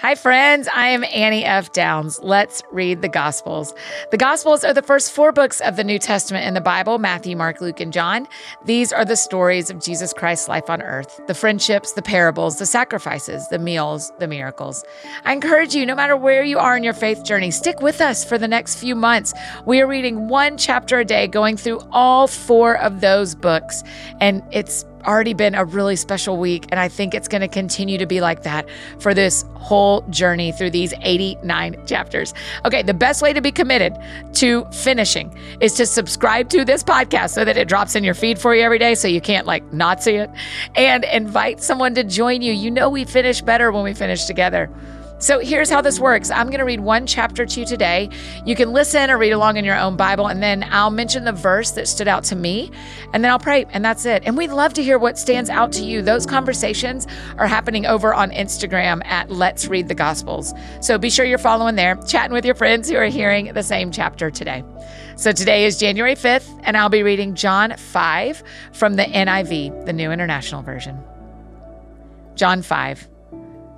Hi, friends. I am Annie F. Downs. Let's read the Gospels. The Gospels are the first four books of the New Testament in the Bible Matthew, Mark, Luke, and John. These are the stories of Jesus Christ's life on earth the friendships, the parables, the sacrifices, the meals, the miracles. I encourage you, no matter where you are in your faith journey, stick with us for the next few months. We are reading one chapter a day, going through all four of those books, and it's already been a really special week, and I think it's going to continue to be like that for this whole journey through these 89 chapters. Okay, the best way to be committed to finishing is to subscribe to this podcast so that it drops in your feed for you every day so you can't like not see it, and invite someone to join you. You know, we finish better when we finish together. So here's how this works I'm going to read one chapter to you today. You can listen or read along in your own Bible, and then I'll mention the verse that stood out to me, and then I'll pray, and that's it. And we'd love to hear what stands out to you. Those conversations are happening over on Instagram at Let's Read the Gospels. So be sure you're following there, chatting with your friends who are hearing the same chapter today. So today is January 5th, and I'll be reading John 5 from the NIV, the New International Version. John 5.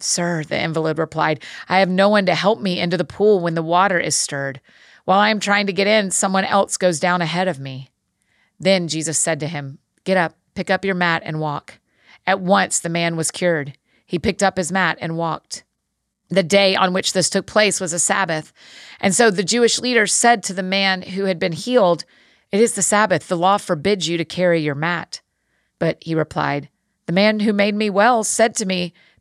Sir, the invalid replied, I have no one to help me into the pool when the water is stirred. While I am trying to get in, someone else goes down ahead of me. Then Jesus said to him, Get up, pick up your mat, and walk. At once the man was cured. He picked up his mat and walked. The day on which this took place was a Sabbath. And so the Jewish leaders said to the man who had been healed, It is the Sabbath. The law forbids you to carry your mat. But he replied, The man who made me well said to me,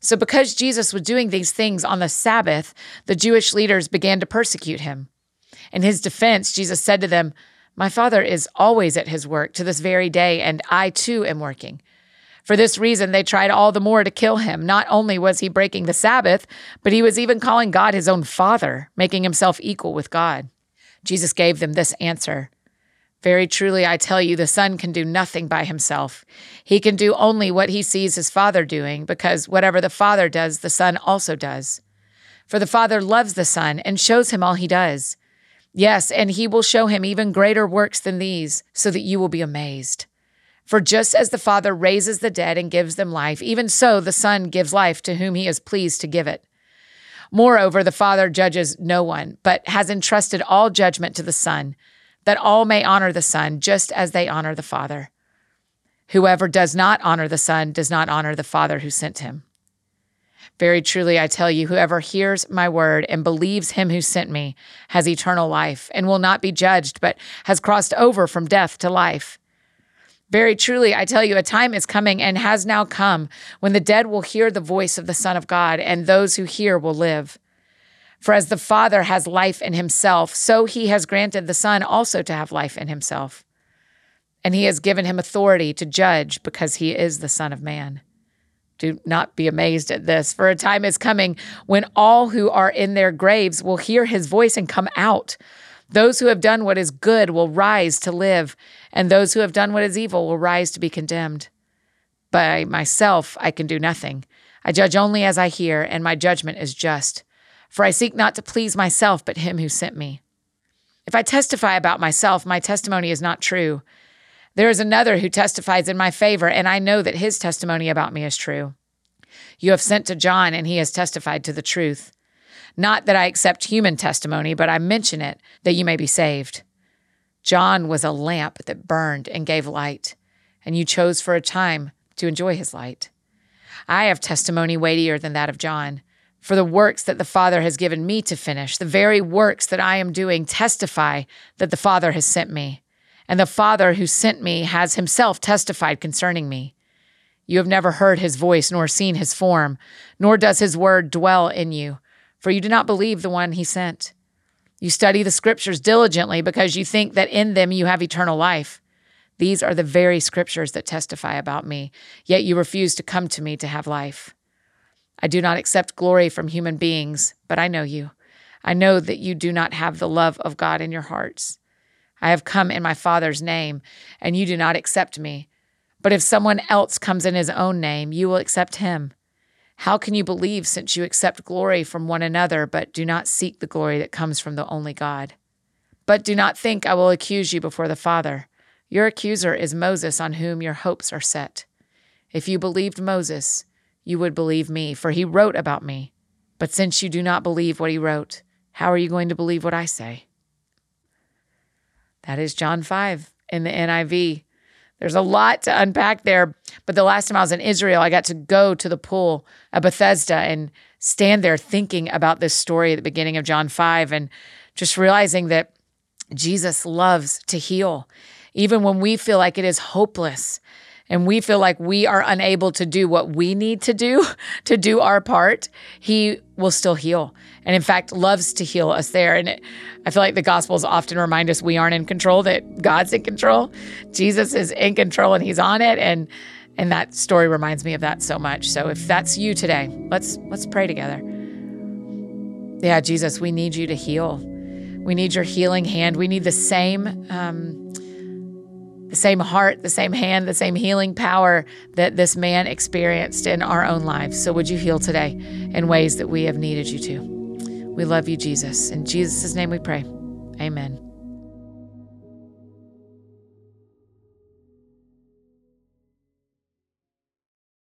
So, because Jesus was doing these things on the Sabbath, the Jewish leaders began to persecute him. In his defense, Jesus said to them, My Father is always at his work to this very day, and I too am working. For this reason, they tried all the more to kill him. Not only was he breaking the Sabbath, but he was even calling God his own Father, making himself equal with God. Jesus gave them this answer very truly, I tell you, the Son can do nothing by himself. He can do only what he sees his Father doing, because whatever the Father does, the Son also does. For the Father loves the Son and shows him all he does. Yes, and he will show him even greater works than these, so that you will be amazed. For just as the Father raises the dead and gives them life, even so the Son gives life to whom he is pleased to give it. Moreover, the Father judges no one, but has entrusted all judgment to the Son that all may honor the Son just as they honor the Father. Whoever does not honor the Son does not honor the Father who sent him. Very truly, I tell you, whoever hears my word and believes him who sent me has eternal life and will not be judged, but has crossed over from death to life. Very truly, I tell you, a time is coming and has now come when the dead will hear the voice of the Son of God, and those who hear will live. For as the Father has life in himself, so he has granted the Son also to have life in himself. And he has given him authority to judge because he is the Son of Man. Do not be amazed at this, for a time is coming when all who are in their graves will hear his voice and come out. Those who have done what is good will rise to live, and those who have done what is evil will rise to be condemned. By myself I can do nothing. I judge only as I hear, and my judgment is just for I seek not to please myself, but him who sent me. If I testify about myself, my testimony is not true. There is another who testifies in my favor, and I know that his testimony about me is true. You have sent to John, and he has testified to the truth. Not that I accept human testimony, but I mention it that you may be saved. John was a lamp that burned and gave light, and you chose for a time to enjoy his light. I have testimony weightier than that of John For the works that the Father has given me to finish, the very works that I am doing, testify that the Father has sent me. And the Father who sent me has himself testified concerning me. You have never heard his voice, nor seen his form, nor does his word dwell in you, for you do not believe the one he sent. You study the scriptures diligently because you think that in them you have eternal life. These are the very scriptures that testify about me, yet you refuse to come to me to have life. I do not accept glory from human beings, but I know you. I know that you do not have the love of God in your hearts. I have come in my Father's name, and you do not accept me. But if someone else comes in his own name, you will accept him. How can you believe since you accept glory from one another, but do not seek the glory that comes from the only God? But do not think I will accuse you before the Father. Your accuser is Moses, on whom your hopes are set. If you believed Moses, you would believe me, for he wrote about me. But since you do not believe what he wrote, how are you going to believe what I say? That is John 5 in the NIV. There's a lot to unpack there. But the last time I was in Israel, I got to go to the pool at Bethesda and stand there thinking about this story at the beginning of John 5 and just realizing that Jesus loves to heal, even when we feel like it is hopeless and we feel like we are unable to do what we need to do to do our part, He will still heal. And in fact, loves to heal us there. And it, I feel like the Gospels often remind us we aren't in control, that God's in control. Jesus is in control and He's on it. And and that story reminds me of that so much. So if that's you today, let's let's pray together. Yeah, Jesus, we need you to heal. We need your healing hand. We need the same um, the same heart, the same hand, the same healing power that this man experienced in our own lives. So, would you heal today in ways that we have needed you to? We love you, Jesus. In Jesus' name we pray. Amen.